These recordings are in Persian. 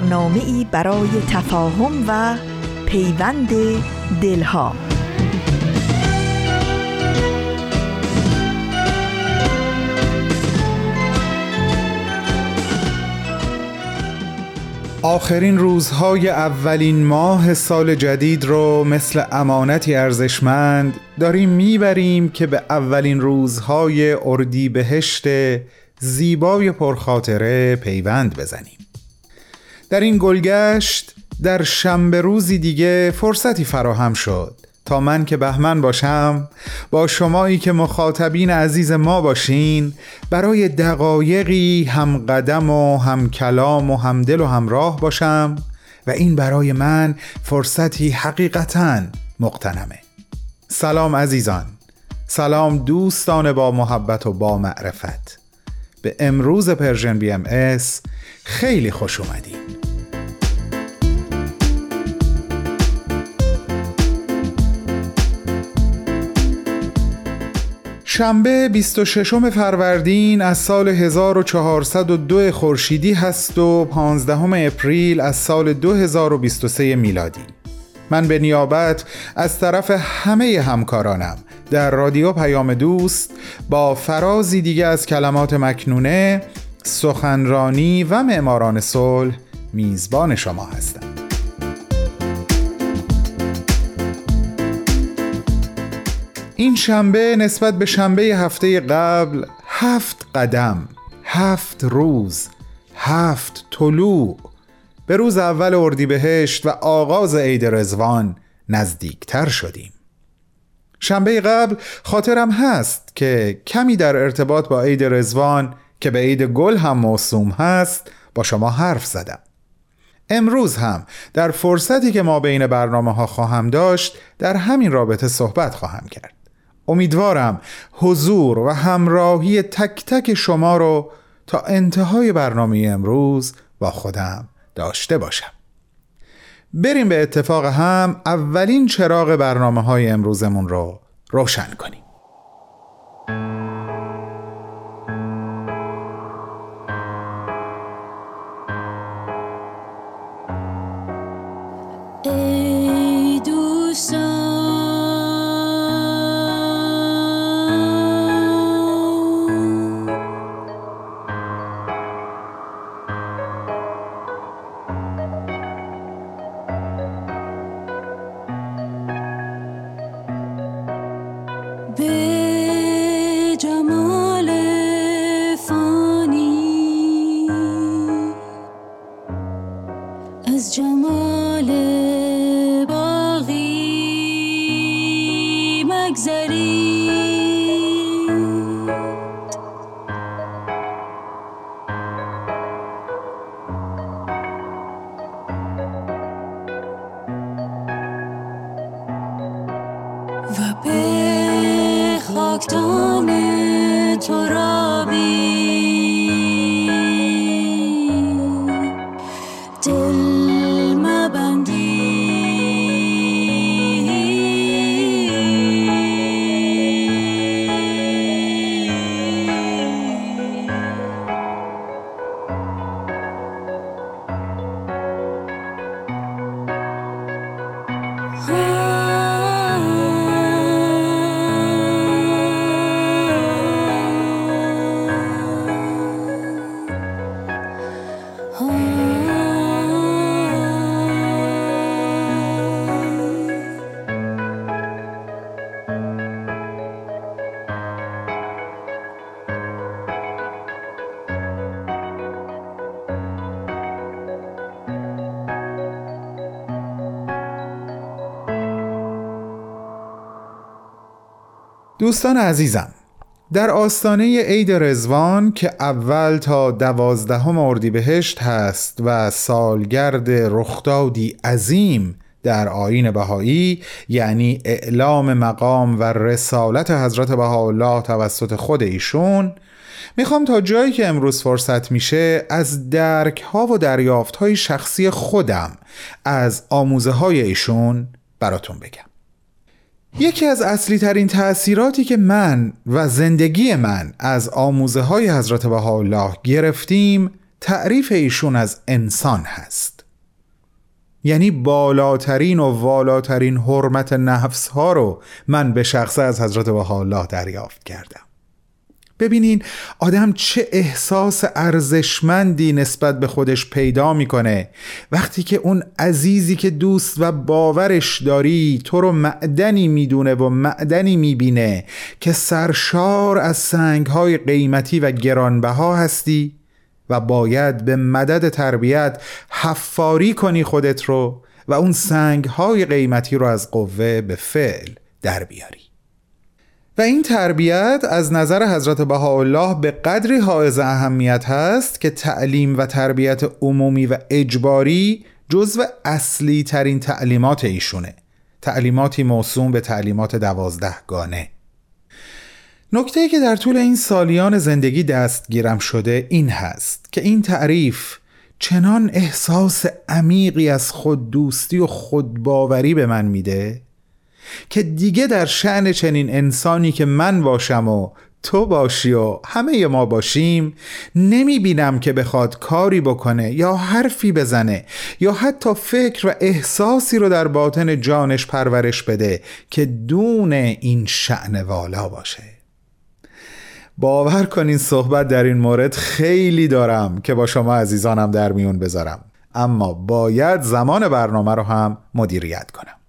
برنامه ای برای تفاهم و پیوند دلها. آخرین روزهای اولین ماه سال جدید رو مثل امانتی ارزشمند داریم می‌بریم که به اولین روزهای اردی بهشت زیبای پرخاطره پیوند بزنیم. در این گلگشت در شنبه روزی دیگه فرصتی فراهم شد. تا من که بهمن باشم با شمایی که مخاطبین عزیز ما باشین برای دقایقی هم قدم و هم کلام و هم دل و همراه باشم و این برای من فرصتی حقیقتا مقتنمه سلام عزیزان. سلام دوستان با محبت و با معرفت. به امروز Persian BMS خیلی خوش اومدین شنبه 26 فروردین از سال 1402 خورشیدی هست و 15 April از سال 2023 میلادی. من به نیابت از طرف همه همکارانم در رادیو پیام دوست با فرازی دیگه از کلمات مکنونه سخنرانی و معماران صلح میزبان شما هستم. این شنبه نسبت به شنبه هفته قبل هفت قدم هفت روز هفت طلوع به روز اول اردیبهشت و آغاز عید رزوان نزدیکتر شدیم. شنبه قبل خاطرم هست که کمی در ارتباط با عید رزوان که به عید گل هم موسوم هست با شما حرف زدم. امروز هم در فرصتی که ما بین برنامه ها خواهم داشت در همین رابطه صحبت خواهم کرد. امیدوارم حضور و همراهی تک تک شما رو تا انتهای برنامه امروز با خودم داشته باشم. بریم به اتفاق هم اولین چراغ برنامه های امروزمون رو روشن کنیم. دوستان عزیزم در آستانه عید رزوان که اول تا دوازدهم اردیبهشت هست و سالگرد رخدادی عظیم در آین بهایی یعنی اعلام مقام و رسالت حضرت بهاءالله توسط خود ایشون می‌خوام تا جایی که امروز فرصت میشه از درک ها و دریافت های شخصی خودم از آموزه های ایشون براتون بگم. یکی از اصلی ترین تأثیراتی که من و زندگی من از آموزه های حضرت بهاءالله گرفتیم تعریف ایشون از انسان هست. یعنی بالاترین و والاترین حرمت نفس ها رو من به شخصه از حضرت بهاءالله دریافت کردم. ببینین آدم چه احساس ارزشمندی نسبت به خودش پیدا می‌کنه. وقتی که اون عزیزی که دوست و باورش داری تو رو معدنی می‌دونه و معدنی می‌بینه که سرشار از سنگهای قیمتی و گرانبها هستی و باید به مدد تربیت حفاری کنی خودت رو و اون سنگهای قیمتی رو از قوه به فعل در بیاری. و این تربیت از نظر حضرت بهاءالله به قدری حائز اهمیت هست که تعلیم و تربیت عمومی و اجباری جزو اصلی ترین تعلیمات ایشونه. تعلیماتی موسوم به تعلیمات دوازدهگانه نکته که در طول این سالیان زندگی دستگیرم شده این هست که این تعریف چنان احساس عمیقی از خود دوستی و خودباوری به من میده که دیگه در شعن چنین انسانی که من باشم و تو باشی و همه ما باشیم نمی بینم که بخواد کاری بکنه یا حرفی بزنه یا حتی فکر و احساسی رو در باطن جانش پرورش بده که دون این شعن والا باشه. باور کنین صحبت در این مورد خیلی دارم که با شما عزیزانم در میون بذارم. اما باید زمان برنامه رو هم مدیریت کنم.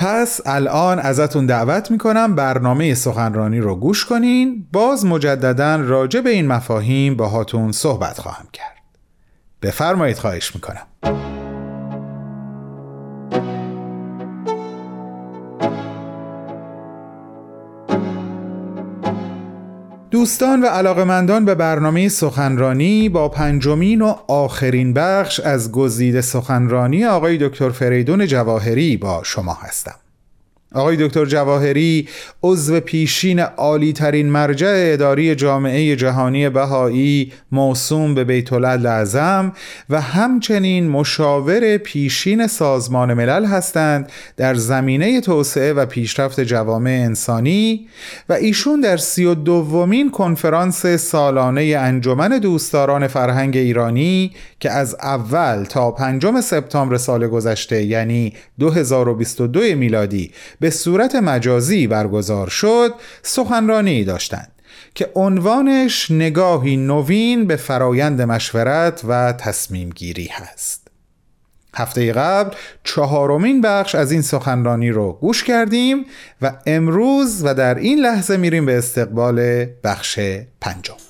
پس الان ازتون دعوت می‌کنم برنامه سخنرانی رو گوش کنین. باز مجددا راجع به این مفاهیم باهاتون صحبت خواهم کرد. بفرمایید خواهش می‌کنم. دوستان و علاقمندان به برنامه سخنرانی با پنجمین و آخرین بخش از گزیده سخنرانی آقای دکتر فریدون جواهری با شما هستم. آقای دکتر جواهری عضو پیشین عالی ترین مرجع اداری جامعه جهانی بهایی موسوم به بیت اعظم و همچنین مشاور پیشین سازمان ملل هستند در زمینه توسعه و پیشرفت جوامع انسانی و ایشون در سی و دومین کنفرانس سالانه انجمن دوستداران فرهنگ ایرانی که از اول تا پنجم سپتامبر سال گذشته یعنی 2022 میلادی به صورت مجازی برگزار شد سخنرانی داشتند که عنوانش نگاهی نوین به فرایند مشورت و تصمیم گیری هست. هفته قبل چهارمین بخش از این سخنرانی رو گوش کردیم و امروز و در این لحظه میریم به استقبال بخش پنجم.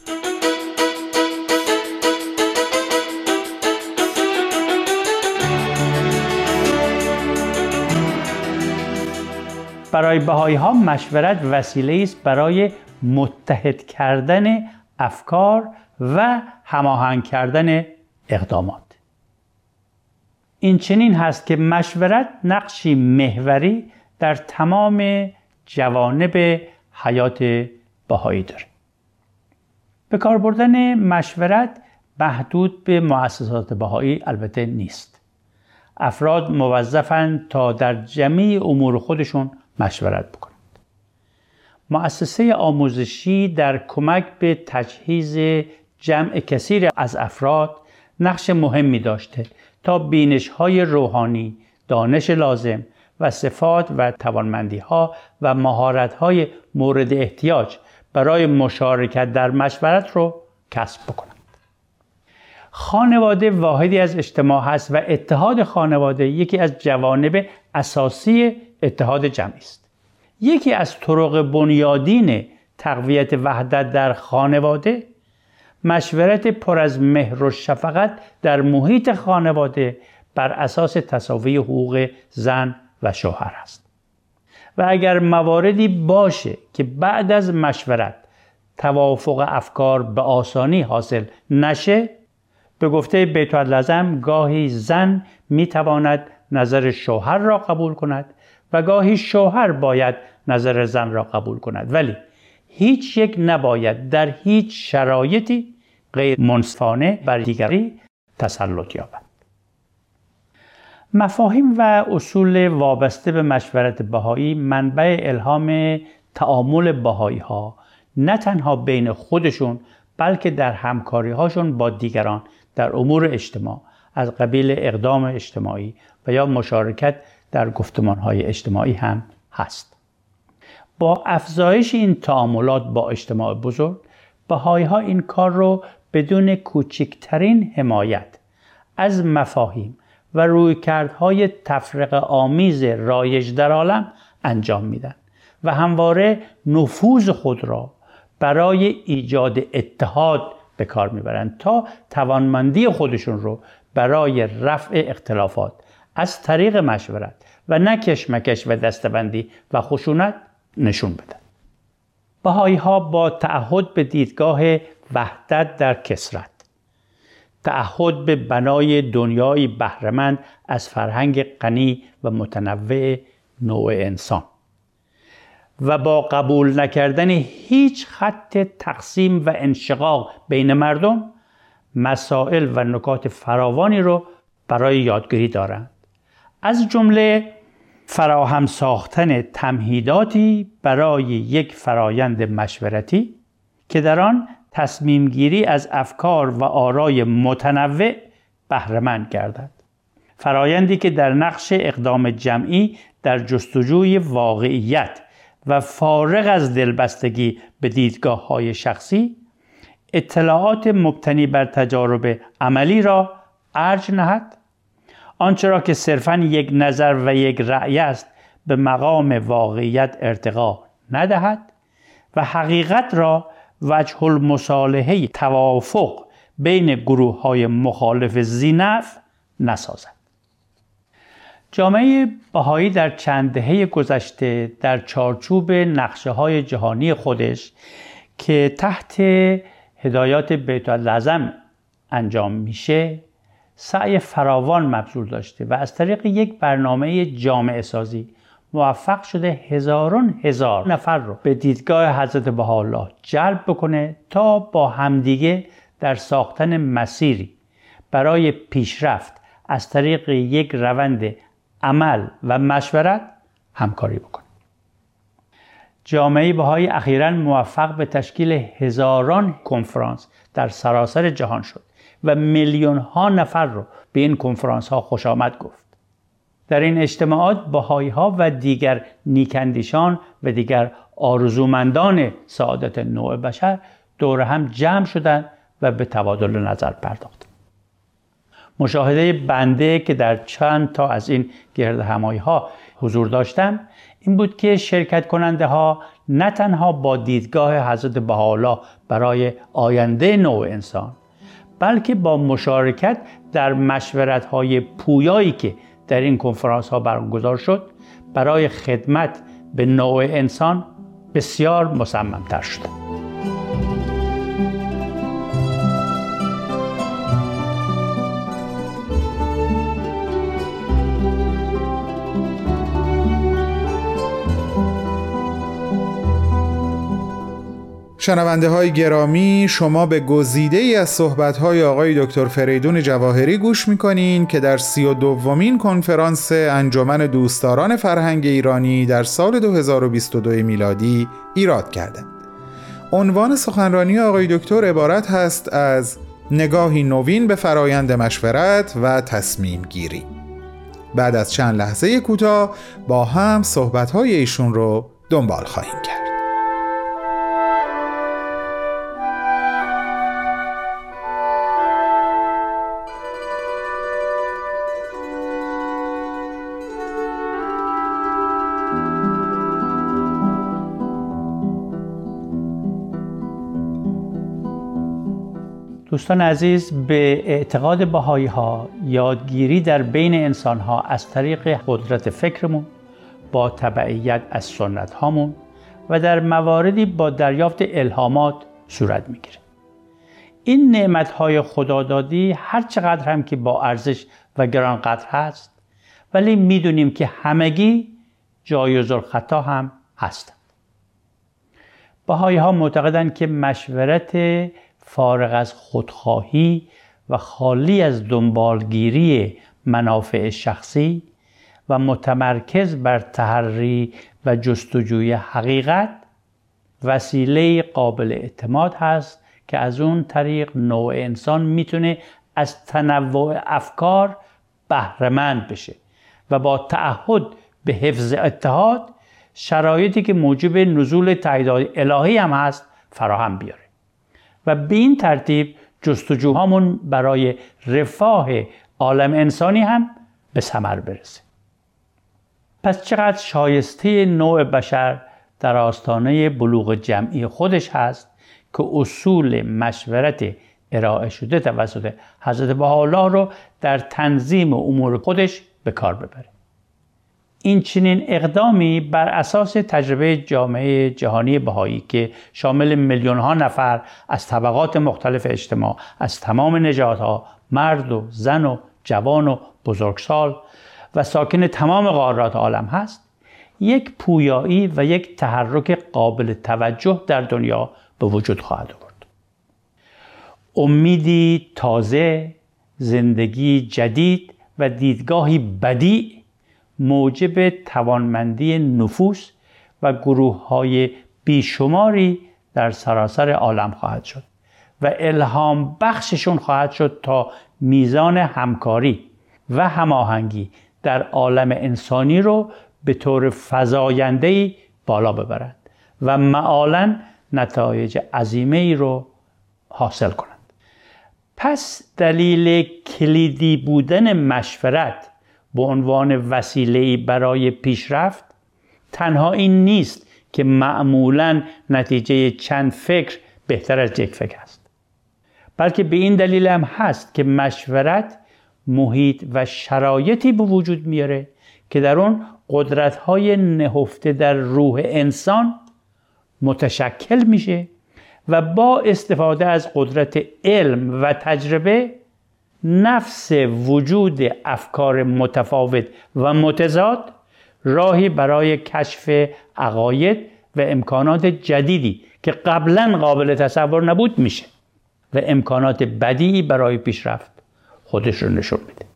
برای بهایی ها مشورت وسیله است برای متحد کردن افکار و هماهنگ کردن اقدامات. این چنین هست که مشورت نقشی محوری در تمام جوانب حیات بهایی داره. به کار بردن مشورت محدود به مؤسسات بهایی البته نیست. افراد موظفند تا در جمعی امور خودشون مشورت بکنند مؤسسه آموزشی در کمک به تجهیز جمع کثیر از افراد نقش مهمی داشته تا بینش های روحانی، دانش لازم و صفات و توانمندی ها و مهارت های مورد احتیاج برای مشارکت در مشورت رو کسب بکنند. خانواده واحدی از اجتماع هست و اتحاد خانواده یکی از جوانب اساسی اتحاد جمعی است. یکی از طرق بنیادین تقویت وحدت در خانواده مشورت پر از مهر و شفقت در محیط خانواده بر اساس تصاوی حقوق زن و شوهر است. و اگر مواردی باشه که بعد از مشورت توافق افکار به آسانی حاصل نشه به گفته بیت لازم گاهی زن می‌تواند نظر شوهر را قبول کند و گاهی شوهر باید نظر زن را قبول کند. ولی هیچ یک نباید در هیچ شرایطی غیر منصفانه بر دیگری تسلط یابد. مفاهیم و اصول وابسته به مشورت بهایی منبع الهام تعامل بهایی ها نه تنها بین خودشون بلکه در همکاری هاشون با دیگران در امور اجتماع از قبیل اقدام اجتماعی و یا مشارکت در گفتمان های اجتماعی هم هست. با افزایش این تعاملات با اجتماع بزرگ بهایی ها این کار رو بدون کوچکترین حمایت از مفاهیم و رویکردهای تفرق آمیز رایج در عالم انجام میدن و همواره نفوذ خود را برای ایجاد اتحاد به کار می‌برند تا توانمندی خودشون رو برای رفع اختلافات از طریق مشورت و نه کشمکش و دستبندی و خشونت نشون بدن بهایی ها با تعهد به دیدگاه وحدت در کسرت تعهد به بنای دنیای بهرهمند از فرهنگ غنی و متنوع نوع انسان و با قبول نکردن هیچ خط تقسیم و انشقاق بین مردم مسائل و نکات فراوانی رو برای یادگیری دارند. از جمله فراهم ساختن تمهیداتی برای یک فرایند مشورتی که در آن تصمیم گیری از افکار و آرای متنوع بهرهمند گردد. فرایندی که در نقش اقدام جمعی در جستجوی واقعیت و فارغ از دلبستگی به دیدگاه های شخصی اطلاعات مبتنی بر تجارب عملی را ارج نهد آنچه را که صرفا یک نظر و یک رأی است به مقام واقعیت ارتقا ندهد و حقیقت را وجه المصالحه توافق بین گروه های مخالف زینف نسازد. جامعه بهایی در چند دهه گذشته در چارچوب نقشه های جهانی خودش که تحت هدایات بیت لازم انجام میشه سعی فراوان مبذول داشته و از طریق یک برنامه جامعه سازی موفق شده هزاران هزار نفر رو به دیدگاه حضرت بهاءالله جلب بکنه تا با همدیگه در ساختن مسیری برای پیشرفت از طریق یک روند عمل و مشورت همکاری بکنه. جامعه بهایی اخیرا موفق به تشکیل هزاران کنفرانس در سراسر جهان شد. و میلیون ها نفر رو به این کنفرانس ها خوش آمد گفت. در این اجتماعات بهایی ها و دیگر نیکندیشان و دیگر آرزومندان سعادت نوع بشر دور هم جمع شدند و به تبادل نظر پرداخت. مشاهده بنده که در چند تا از این گرد همایی ها حضور داشتم این بود که شرکت کننده ها نه تنها با دیدگاه حضرت بهاءالله برای آینده نوع انسان بلکه با مشارکت در مشورت های پویایی که در این کنفرانس ها برگزار شد برای خدمت به نوع انسان بسیار مصممتر شد. شنونده های گرامی شما به گزیده ای از صحبت های آقای دکتر فریدون جواهری گوش می‌کنین که در سی و دومین کنفرانس انجمن دوستداران فرهنگ ایرانی در سال 2022 میلادی ایراد کردند. عنوان سخنرانی آقای دکتر عبارت هست از نگاهی نوین به فرایند مشورت و تصمیم گیری. بعد از چند لحظه کوتاه با هم صحبت های ایشون رو دنبال خواهیم کرد. دوستان عزیز به اعتقاد بهایی ها یادگیری در بین انسان ها از طریق قدرت فکرمون با تبعیت از سنت هامون و در مواردی با دریافت الهامات صورت می‌گیره. این نعمت های خدادادی هر چقدر هم که با ارزش و گرانقدر هست ولی می‌دونیم که همگی جایز خطا هم هستند. بهایی ها معتقدند که مشورت فارغ از خودخواهی و خالی از دنبالگیری منافع شخصی و متمرکز بر تحری و جستجوی حقیقت وسیله قابل اعتماد هست که از اون طریق نوع انسان می‌تونه از تنوع افکار بهرهمند بشه و با تعهد به حفظ اتحاد شرایطی که موجب نزول تعداد الهی هم هست فراهم بیاره. و به این ترتیب جستجوهامون برای رفاه عالم انسانی هم به ثمر برسه. پس چقدر شایسته نوع بشر در آستانه بلوغ جمعی خودش هست که اصول مشورت ارائه شده توسط حضرت بهاءالله رو در تنظیم امور خودش به کار ببره. این چنین اقدامی بر اساس تجربه جامعه جهانی بهایی که شامل میلیون ها نفر از طبقات مختلف اجتماع از تمام نژادها مرد و زن و جوان و بزرگسال و ساکن تمام قارات عالم هست یک پویایی و یک تحرک قابل توجه در دنیا به وجود خواهد آورد. امیدی تازه زندگی جدید و دیدگاهی بدی موجب توانمندی نفوس و گروه های بیشماری در سراسر عالم خواهد شد و الهام بخششون خواهد شد تا میزان همکاری و هماهنگی در عالم انسانی رو به طور فزایندهی بالا ببرند و معالا نتایج عظیمه ای رو حاصل کنند. پس دلیل کلیدی بودن مشورت به عنوان وسیله برای پیشرفت تنها این نیست که معمولا نتیجه چند فکر بهتر از یک فکر است بلکه به این دلیل هم هست که مشورت محیط و شرایطی به وجود میاره که در اون قدرت های نهفته در روح انسان متشکل میشه و با استفاده از قدرت علم و تجربه نفس وجود افکار متفاوت و متضاد راهی برای کشف عقاید و امکانات جدیدی که قبلا قابل تصور نبود میشه و امکانات بدی برای پیشرفت خودش رو نشون میده.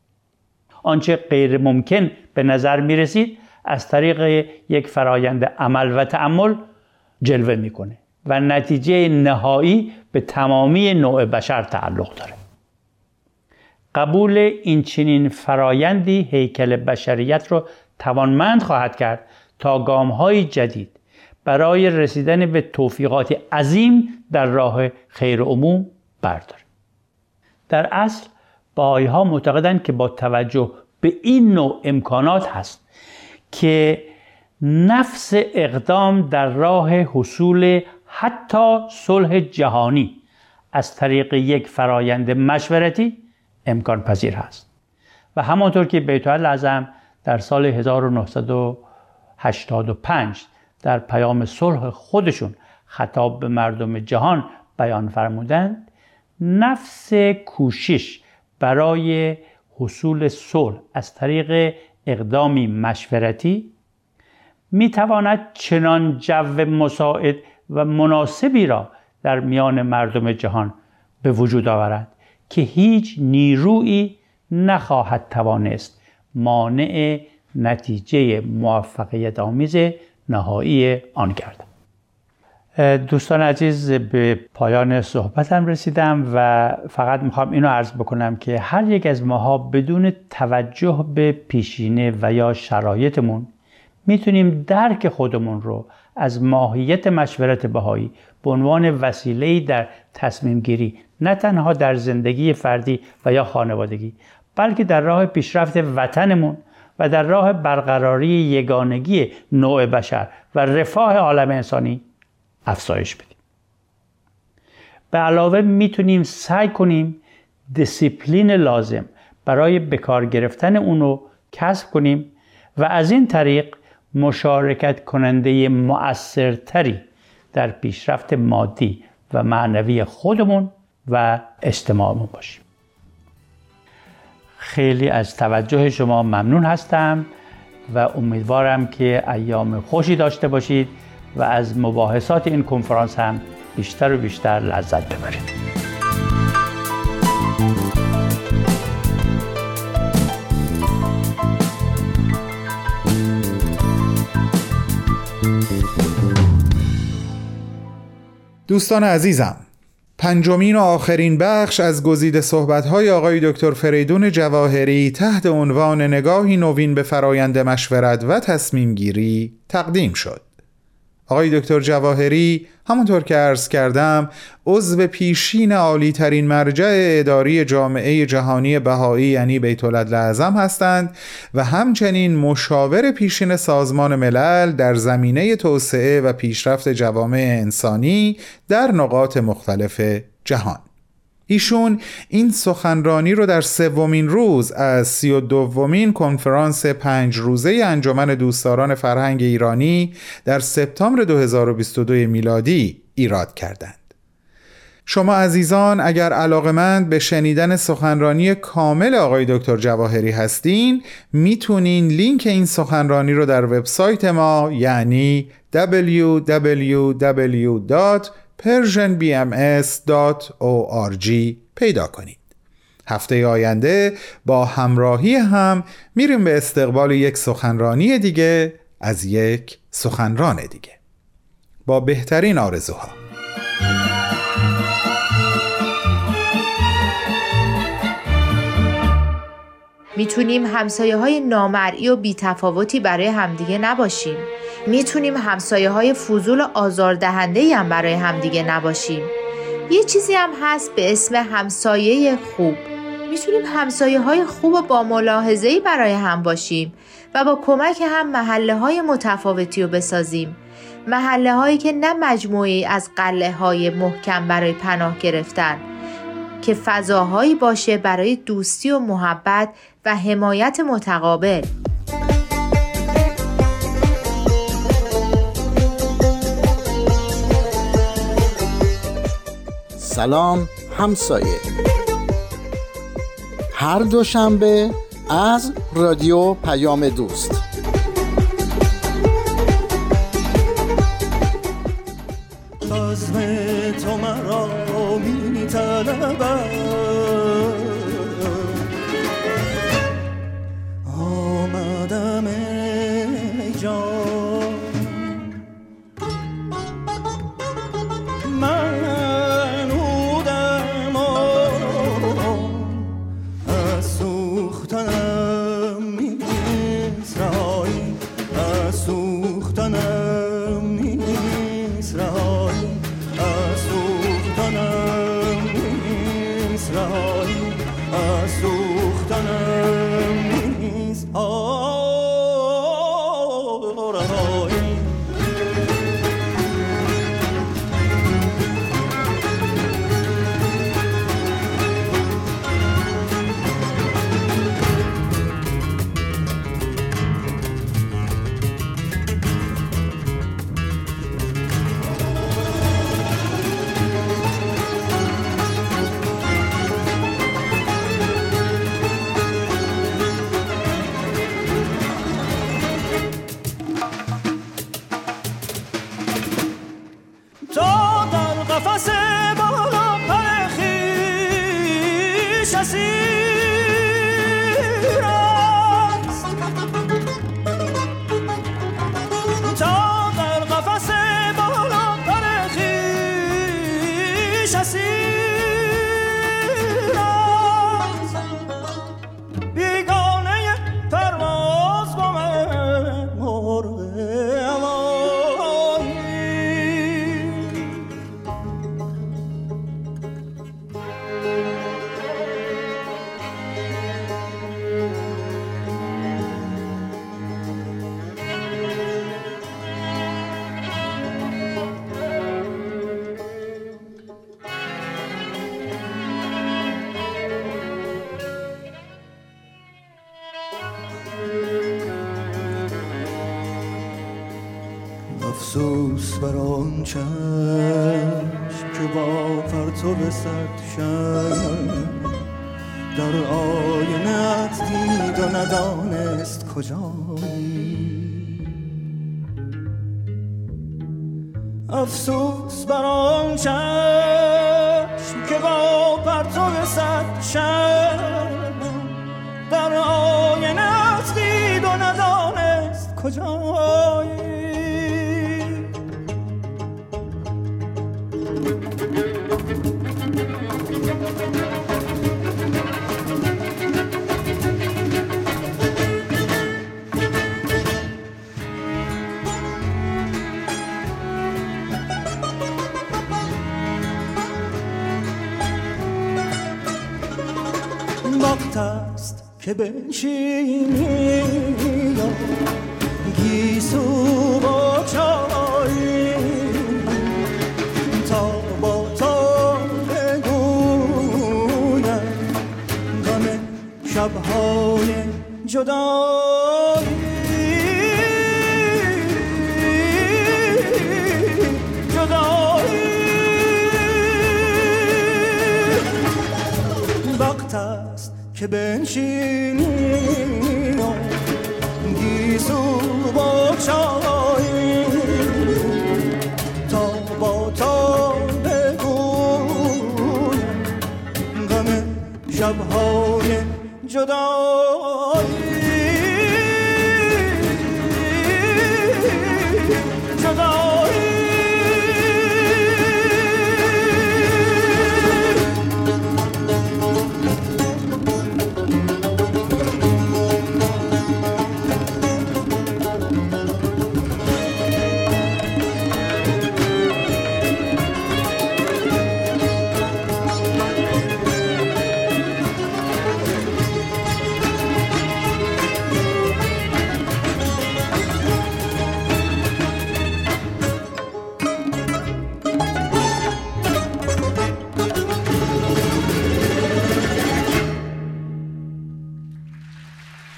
آنچه غیر ممکن به نظر می رسید از طریق یک فرایند عمل و تعمل جلوه می‌کنه و نتیجه نهایی به تمامی نوع بشر تعلق داره. قبول این چنین فرایندی هیکل بشریت رو توانمند خواهد کرد تا گام های جدید برای رسیدن به توفیقات عظیم در راه خیر عموم برداره در اصل باهای ها معتقدند که با توجه به این نوع امکانات هست که نفس اقدام در راه حصول حتی صلح جهانی از طریق یک فرایند مشورتی امکان پذیر هست. و همانطور که بیت لازم در سال 1985 در پیام صلح خودشون خطاب به مردم جهان بیان فرمودند نفس کوشش برای حصول صلح از طریق اقدامی مشورتی می تواند چنان جو مساعد و مناسبی را در میان مردم جهان به وجود آورد. که هیچ نیرویی نخواهد توانست. مانع نتیجه موفقیت آمیز نهایی آن گردد دوستان عزیز به پایان صحبتم رسیدم و فقط می‌خوام اینو عرض بکنم که هر یک از ماها بدون توجه به پیشینه و یا شرایطمون می‌تونیم درک خودمون رو از ماهیت مشورت بهایی به عنوان وسیله در تصمیم گیری نه تنها در زندگی فردی و یا خانوادگی بلکه در راه پیشرفت وطنمون و در راه برقراری یگانگی نوع بشر و رفاه عالم انسانی افزایش بدیم. به علاوه می‌تونیم سعی کنیم دیسیپلین لازم برای بکار گرفتن اونو کسب کنیم و از این طریق مشارکت کننده مؤثرتری در پیشرفت مادی و معنوی خودمون و اجتماعمون باشیم. خیلی از توجه شما ممنون هستم و امیدوارم که ایام خوشی داشته باشید و از مباحثات این کنفرانس هم بیشتر و بیشتر لذت ببرید. دوستان عزیزم پنجمین و آخرین بخش از گزیده صحبت‌های آقای دکتر فریدون جواهری تحت عنوان نگاهی نوین به فرایند مشورت و تصمیم گیری تقدیم شد. آقای دکتر جواهری همونطور که عرض کردم عضو پیشین عالی ترین مرجع اداری جامعه جهانی بهایی یعنی بیت اعظم هستند و همچنین مشاور پیشین سازمان ملل در زمینه توسعه و پیشرفت جوامع انسانی در نقاط مختلف جهان. ایشون این سخنرانی رو در سومین روز از سی و دومین کنفرانس پنج روزه انجمن دوستداران فرهنگ ایرانی در سپتامبر 2022 میلادی ایراد کردند. شما عزیزان اگر علاقمند به شنیدن سخنرانی کامل آقای دکتر جواهری هستین می‌تونین لینک این سخنرانی رو در وبسایت ما یعنی www. persianbms.org پیدا کنید. هفته آینده با همراهی هم میریم به استقبال یک سخنرانی دیگه از یک سخنران دیگه. با بهترین آرزوها. می‌تونیم همسایه های نامرئی و بیتفاوتی برای همدیگه نباشیم. می‌تونیم همسایه های فضول آزاردهنده هم برای همدیگه نباشیم. یه چیزی هم هست به اسم همسایه خوب. می‌تونیم همسایه های خوب و با ملاحظه برای هم باشیم و با کمک هم محله های متفاوتی رو بسازیم. محله هایی که نه مجموعی از قله های محکم برای پناه گرفتن که فضاهایی باشه برای دوستی و محبت و حمایت متقابل. سلام همسایه. هر دوشنبه از رادیو پیام دوست. fazer کجایی؟ وقت است که بنشینی.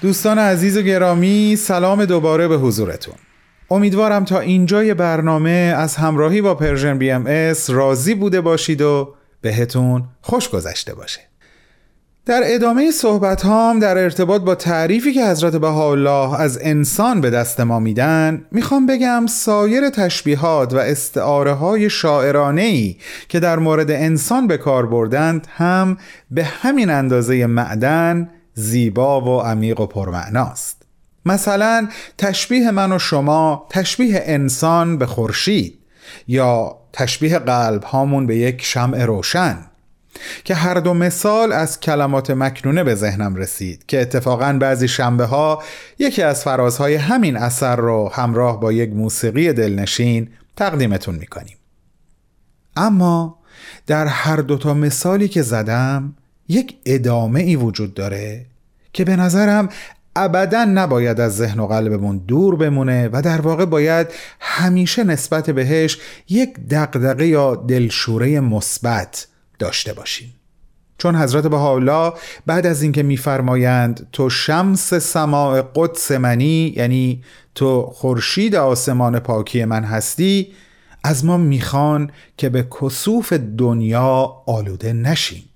دوستان عزیز و گرامی سلام دوباره به حضورتون. امیدوارم تا اینجای برنامه از همراهی با Persian BMS راضی بوده باشید و بهتون خوش گذشته باشه. در ادامه صحبت هام در ارتباط با تعریفی که حضرت بهاءالله از انسان به دست ما میدن می‌خوام بگم سایر تشبیهات و استعاره های شاعرانه ای که در مورد انسان به کار بردند هم به همین اندازه معدن زیبا و عمیق و پرمعناست. مثلا تشبیه من و شما تشبیه انسان به خورشید یا تشبیه قلب هامون به یک شمع روشن که هر دو مثال از کلمات مکنونه به ذهنم رسید که اتفاقا بعضی شنبه ها یکی از فرازهای همین اثر رو همراه با یک موسیقی دلنشین تقدیمتون می‌کنیم. اما در هر دوتا مثالی که زدم یک ادامه ای وجود داره که به نظرم ابدا نباید از ذهن و قلبمون دور بمونه و در واقع باید همیشه نسبت بهش یک دقدقه یا دلشوره مثبت داشته باشیم. چون حضرت بهاءالله بعد از اینکه میفرمایند تو شمس سماع قدس منی یعنی تو خورشید آسمان پاکی من هستی از ما می‌خوان که به کسوف دنیا آلوده نشیم.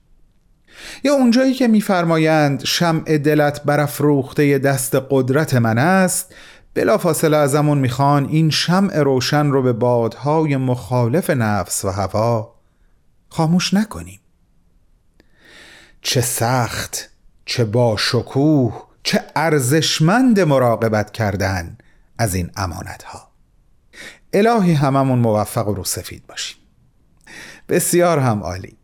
یا اونجایی که میفرمایند شمع دلت برافروخته دست قدرت من است بلافاصله ازمون می‌خوان این شمع روشن رو به بادهای مخالف نفس و هوا خاموش نکنیم. چه سخت چه با شکوه چه ارزشمند مراقبت کردن از این امانت ها الهی هممون موفق و رو سفید باشیم. بسیار هم عالی.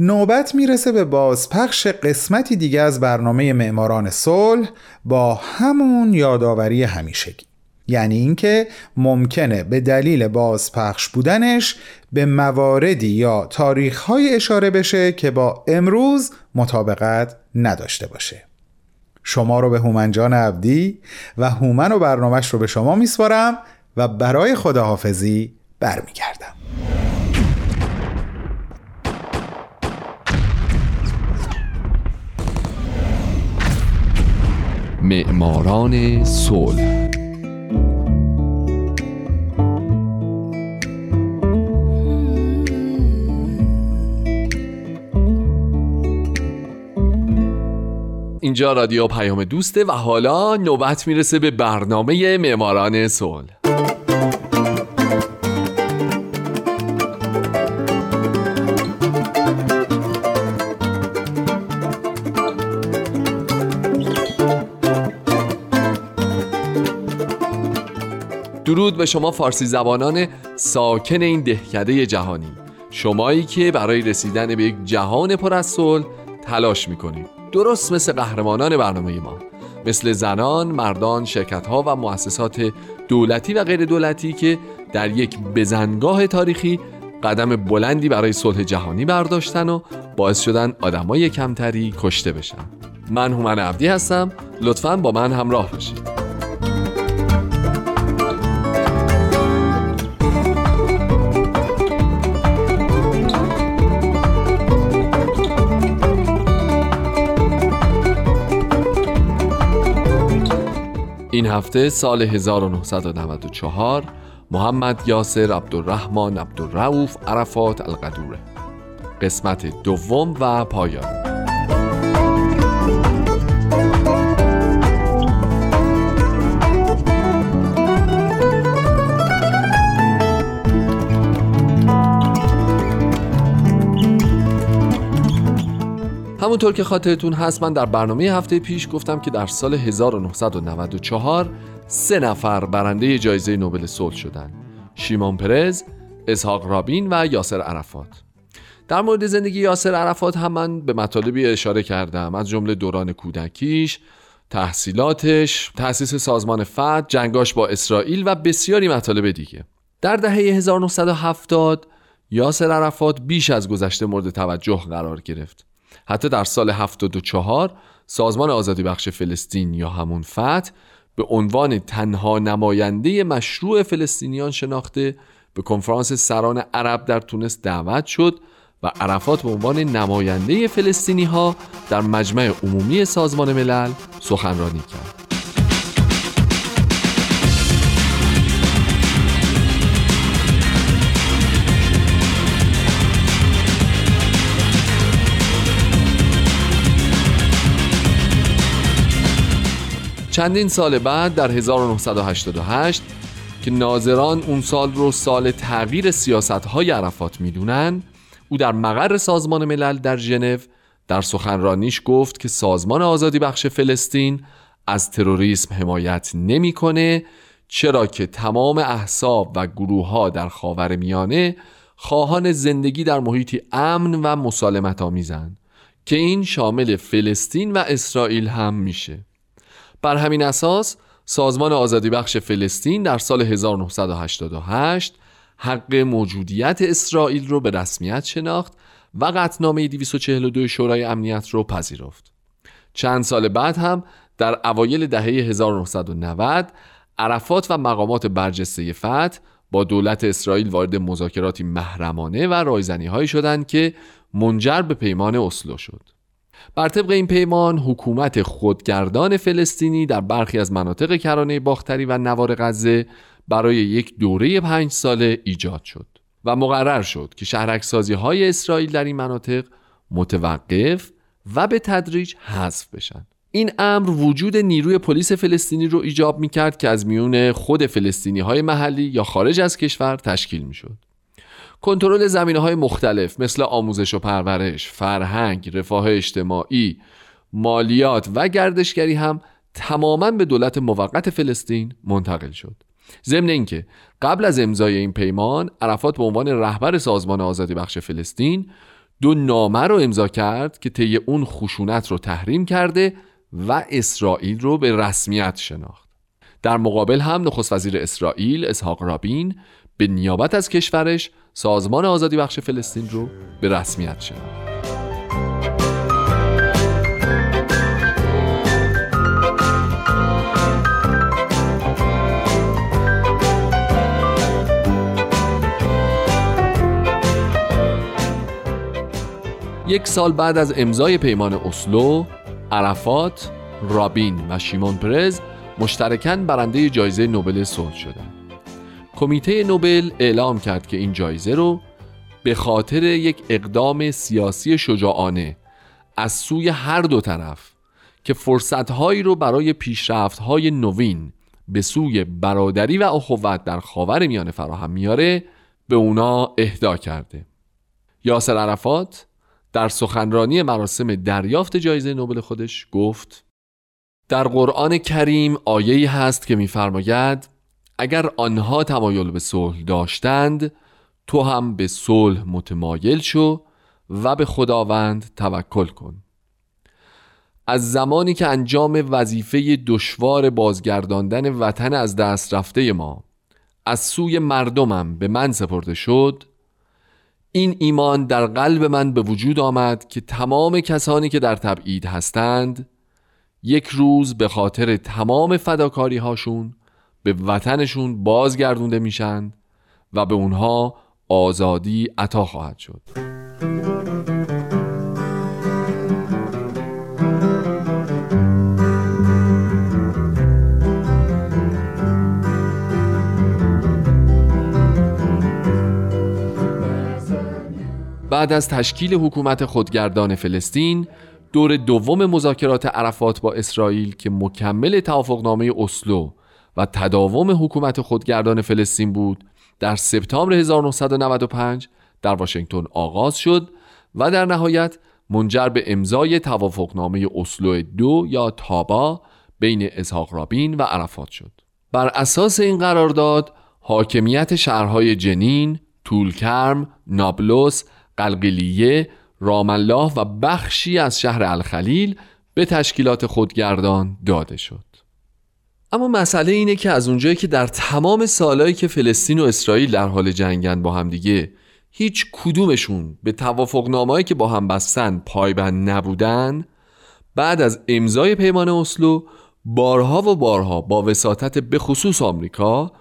نوبت می‌رسه به بازپخش قسمتی دیگه از برنامه معماران صلح با همون یادآوری همیشگی. یعنی اینکه ممکنه به دلیل بازپخش بودنش به مواردی یا تاریخهای اشاره بشه که با امروز مطابقت نداشته باشه. شما رو به هومنجان عبدی و هومن و برنامهش رو به شما میسپارم و برای خداحافظی برمیگردم. معماران صلح. اینجا رادیو پیام دوسته و حالا نوبت می‌رسه به برنامه معماران صلح. درود به شما فارسی زبانان ساکن این دهکده جهانی. شمایی که برای رسیدن به یک جهان پر از صلح تلاش می‌کنید. درست مثل قهرمانان برنامه ما. مثل زنان، مردان، شرکت ها و مؤسسات دولتی و غیر دولتی که در یک بزنگاه تاریخی قدم بلندی برای صلح جهانی برداشتن و باعث شدن آدمای کمتری کشته بشن. من هومن عبدی هستم. لطفا با من همراه باشید. این هفته سال 1994 محمد یاسر عبدالرحمن عبدالرعوف عرفات القدوره. قسمت دوم و پایان. همونطور که خاطرتون هست من در برنامه هفته پیش گفتم که در سال 1994 سه نفر برنده جایزه نوبل صلح شدن. شیمون پرز، اسحاق رابین و یاسر عرفات. در مورد زندگی یاسر عرفات هم من به مطالبی اشاره کردم. از جمله دوران کودکیش تحصیلاتش، تأسیس سازمان فد، جنگاش با اسرائیل و بسیاری مطالب دیگه. در دهه 1970 یاسر عرفات بیش از گذشته مورد توجه قرار گرفت. حتی در سال 74 سازمان آزادی بخش فلسطین یا همون فتح به عنوان تنها نماینده مشروع فلسطینیان شناخته به کنفرانس سران عرب در تونس دعوت شد و عرفات به عنوان نماینده فلسطینی ها در مجمع عمومی سازمان ملل سخنرانی کرد. چندین سال بعد در 1988 که ناظران اون سال رو سال تغییر سیاست های عرفات می‌دونن او در مقر سازمان ملل در ژنو در سخنرانیش گفت که سازمان آزادی بخش فلسطین از تروریسم حمایت نمی‌کنه چرا که تمام احساب و گروه ها در خاور میانه خواهان زندگی در محیطی امن و مسالمت آمیزن که این شامل فلسطین و اسرائیل هم میشه. بر همین اساس سازمان آزادی بخش فلسطین در سال 1988 حق موجودیت اسرائیل رو به رسمیت شناخت و قطنامه 242 شورای امنیت رو پذیرفت. چند سال بعد هم در اوایل دهه 1990 عرفات و مقامات برجسته فتح با دولت اسرائیل وارد مذاکراتی محرمانه و رایزنی هایی شدند که منجر به پیمان اسلو شد. بر طبق این پیمان حکومت خودگردان فلسطینی در برخی از مناطق کرانه باختری و نوار غزه برای یک دوره پنج ساله ایجاد شد و مقرر شد که شهرکسازی های اسرائیل در این مناطق متوقف و به تدریج حذف بشن این امر وجود نیروی پلیس فلسطینی رو ایجاب می کرد که از میون خود فلسطینی های محلی یا خارج از کشور تشکیل می شد. کنترل زمینه های مختلف مثل آموزش و پرورش، فرهنگ، رفاه اجتماعی، مالیات و گردشگری هم تماما به دولت موقت فلسطین منتقل شد. ضمن اینکه قبل از امضای این پیمان عرفات به عنوان رهبر سازمان آزادی بخش فلسطین دو نامه رو امضا کرد که طی اون خشونت رو تحریم کرده و اسرائیل رو به رسمیت شناخت در مقابل هم نخست وزیر اسرائیل اسحاق رابین به نیابت از کشورش سازمان آزادی بخش فلسطین رو به رسمیت شناخت یک سال بعد از امضای پیمان اسلو عرفات، رابین و شیمون پرز مشترکاً برنده جایزه نوبل صلح شدند. کمیته نوبل اعلام کرد که این جایزه رو به خاطر یک اقدام سیاسی شجاعانه از سوی هر دو طرف که فرصتهایی رو برای پیشرفتهای نوین به سوی برادری و اخوت در خاور میانه فراهم میاره به اونا اهدا کرده. یاسر عرفات در سخنرانی مراسم دریافت جایزه نوبل خودش گفت در قرآن کریم آیه‌ای هست که می‌فرماید اگر آنها تمایل به صلح داشتند تو هم به صلح متمایل شو و به خداوند توکل کن. از زمانی که انجام وظیفه دشوار بازگرداندن وطن از دست رفته ما از سوی مردمم به من سپرده شد این ایمان در قلب من به وجود آمد که تمام کسانی که در تبعید هستند یک روز به خاطر تمام فداکاری هاشون به وطنشون بازگردونده میشن و به اونها آزادی عطا خواهد شد. بعد از تشکیل حکومت خودگردان فلسطین دور دوم مذاکرات عرفات با اسرائیل که مکمل توافقنامه اسلو و تداوم حکومت خودگردان فلسطین بود. در سپتامبر 1995 در واشنگتن آغاز شد و در نهایت منجر به امضای توافقنامه اسلو دو یا تابا بین اسحاق رابین و عرفات شد. بر اساس این قرارداد حاکمیت شهرهای جنین، طولکرم، نابلس، قلقلیه، رام الله و بخشی از شهر الخلیل به تشکیلات خودگردان داده شد. اما مسئله اینه که از اونجایی که در تمام سالهایی که فلسطین و اسرائیل در حال جنگن با هم دیگه هیچ کدومشون به توافق که با هم بستن پایبند نبودن بعد از امضای پیمان اسلو بارها و بارها با وساطت به خصوص آمریکا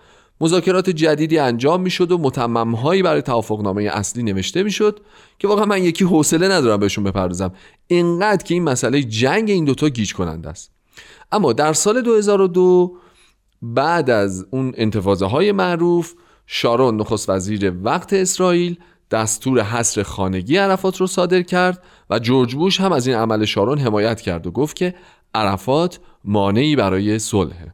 مذاکرات جدیدی انجام می‌شد و متممهایی برای توافقنامه اصلی نوشته می‌شد که واقعا من یکی حوصله ندارم بهشون بپردازم. اینقدر که این مسئله جنگ این دوتا گیج کننده است. اما در سال 2002 بعد از اون انتفاضه های معروف شارون نخست وزیر وقت اسرائیل دستور حصر خانگی عرفات رو صادر کرد و جورج بوش هم از این عمل شارون حمایت کرد و گفت که عرفات مانعی برای صلحه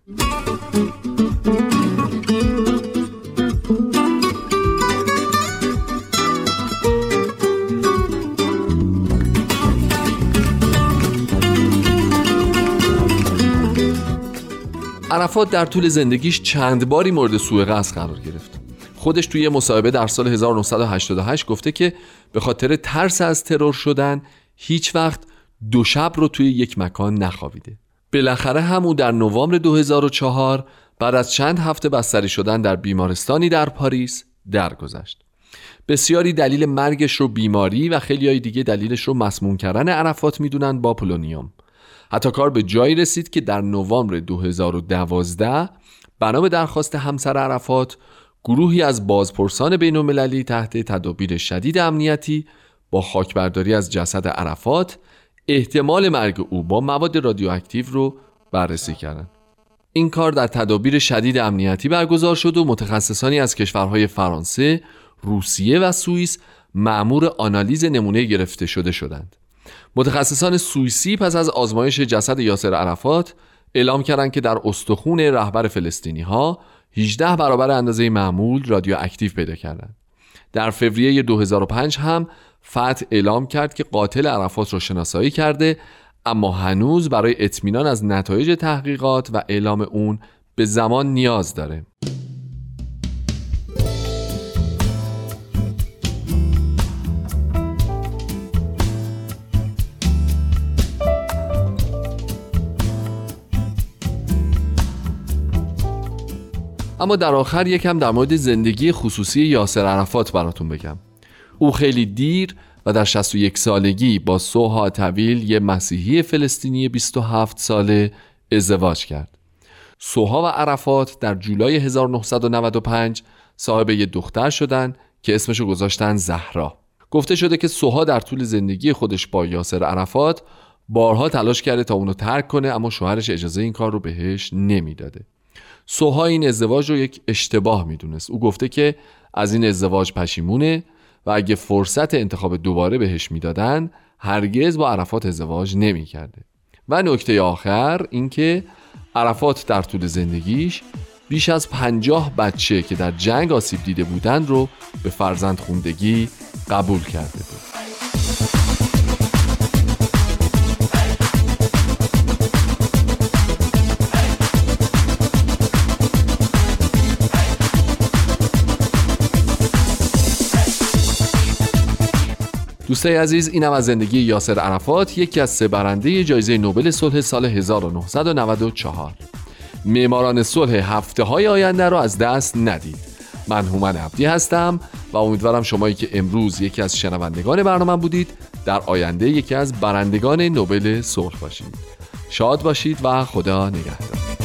عرفات در طول زندگیش چند باری مورد سوء قصد قرار گرفت. خودش توی مصاحبه در سال 1988 گفته که به خاطر ترس از ترور شدن هیچ وقت دو شب رو توی یک مکان نخوابیده. بالاخره همو در نوامبر 2004 بعد از چند هفته بستری شدن در بیمارستانی در پاریس درگذشت. بسیاری دلیل مرگش رو بیماری و خیلی دیگه دلیلش رو مسموم کردن عرفات می‌دونن با پولونیوم. حتی کار به جایی رسید که در نوامبر 2012 بنا به درخواست همسر عرفات گروهی از بازپرسان بین المللی تحت تدابیر شدید امنیتی با خاکبرداری از جسد عرفات احتمال مرگ او با مواد رادیواکتیو رو بررسی کردند. این کار در تدابیر شدید امنیتی برگزار شد و متخصصانی از کشورهای فرانسه، روسیه و سوئیس معمور آنالیز نمونه گرفته شده شدند. متخصصان سوئیسی پس از آزمایش جسد یاسر عرفات اعلام کردند که در استخون رهبر فلسطینی ها 18 برابر اندازه معمول رادیواکتیو پیدا کردند. در فوریه 2005 هم فتح اعلام کرد که قاتل عرفات را شناسایی کرده اما هنوز برای اطمینان از نتایج تحقیقات و اعلام اون به زمان نیاز داره. اما در آخر یکم در مورد زندگی خصوصی یاسر عرفات براتون بگم. او خیلی دیر و در 61 سالگی با سوها طویل یه مسیحی فلسطینی 27 ساله ازدواج کرد. سوها و عرفات در جولای 1995 صاحب یه دختر شدن که اسمشو گذاشتن زهرا. گفته شده که سوها در طول زندگی خودش با یاسر عرفات بارها تلاش کرده تا اونو ترک کنه اما شوهرش اجازه این کار رو بهش نمی‌داده. سوها این ازدواج رو یک اشتباه می‌دونست. او گفته که از این ازدواج پشیمونه و اگه فرصت انتخاب دوباره بهش می‌دادن هرگز با عرفات ازدواج نمی‌کرده. و نکته آخر اینکه عرفات در طول زندگیش بیش از پنجاه بچه که در جنگ آسیب دیده بودند رو به فرزند خوندگی قبول کرده بود. دوستای عزیز اینم از زندگی یاسر عرفات یکی از سه برنده جایزه نوبل صلح سال 1994 معماران صلح هفته های آینده را از دست ندید. من هومن عبدی هستم و امیدوارم شمایی که امروز یکی از شنوندگان برنامه بودید در آینده یکی از برندگان نوبل صلح باشید. شاد باشید و خدا نگهدار.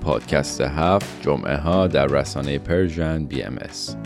پادکست هفت جمعه ها در رسانه Persian BMS.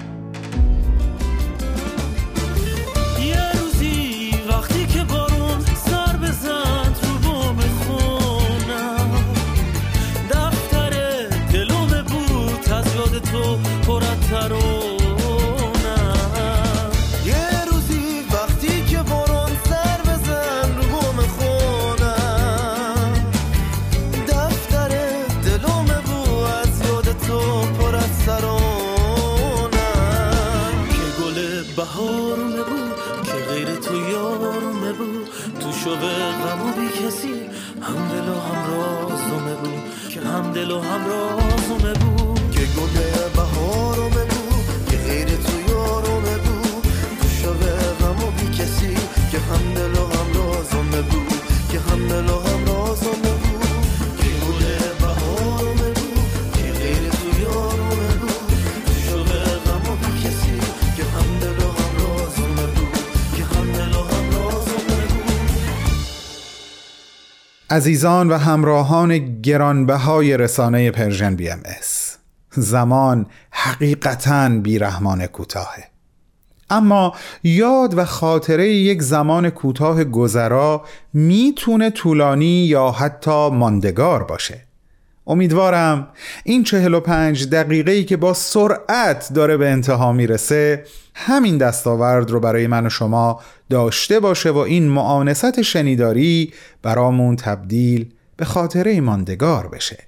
بهارونه بود که غیر تو یارونه بود. تو شوق غم و بی کسی هم دل و هم رازومه بود. که هم دل و هم رازومه بود. که گل بهارونه بود. که غیر تو یارونه بود. تو شوق غم و بی کسی که هم دل و هم رازومه بود. که هم دل و هم عزیزان و همراهان گرانبهای رسانه Persian BMS. زمان حقیقتا بیرحمانه کوتاهه اما یاد و خاطره یک زمان کوتاه گذرا می‌تونه طولانی یا حتی ماندگار باشه امیدوارم این 45 دقیقه‌ای که با سرعت داره به انتها می‌رسه همین دستاورد رو برای من و شما داشته باشه و این معانست شنیداری برامون تبدیل به خاطره ماندگار بشه.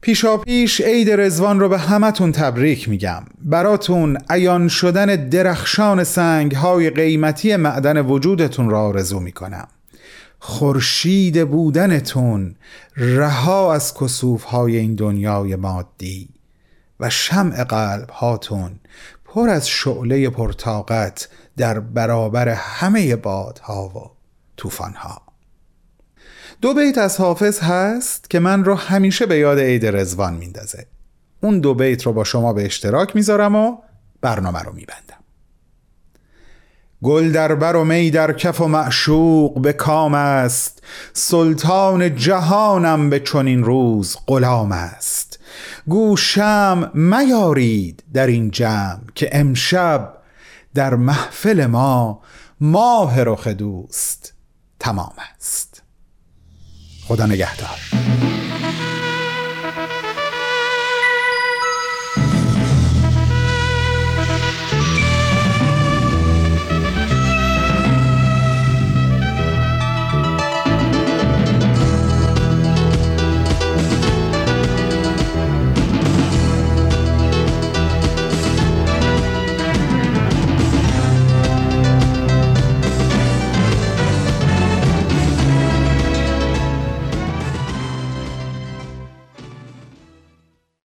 پیشا پیش عید رزوان رو به همتون تبریک میگم. براتون عیان شدن درخشان سنگ های قیمتی معدن وجودتون را آرزو می‌کنم. خورشید بودنتون رها از کسوف های این دنیای مادی و شمع قلب هاتون پر از شعله پرتاقت در برابر همه بادها و طوفانها. دو بیت از حافظ هست که من رو همیشه به یاد عید رزوان میندازه. اون دو بیت رو با شما به اشتراک می‌ذارم و برنامه رو میبندم. گل در بر و می در کف و معشوق به کام است. سلطان جهانم به چنین روز غلام است. گو شمع میارید در این جمع که امشب در محفل ما ماه رخ دوست تمام است. خدا نگهدار.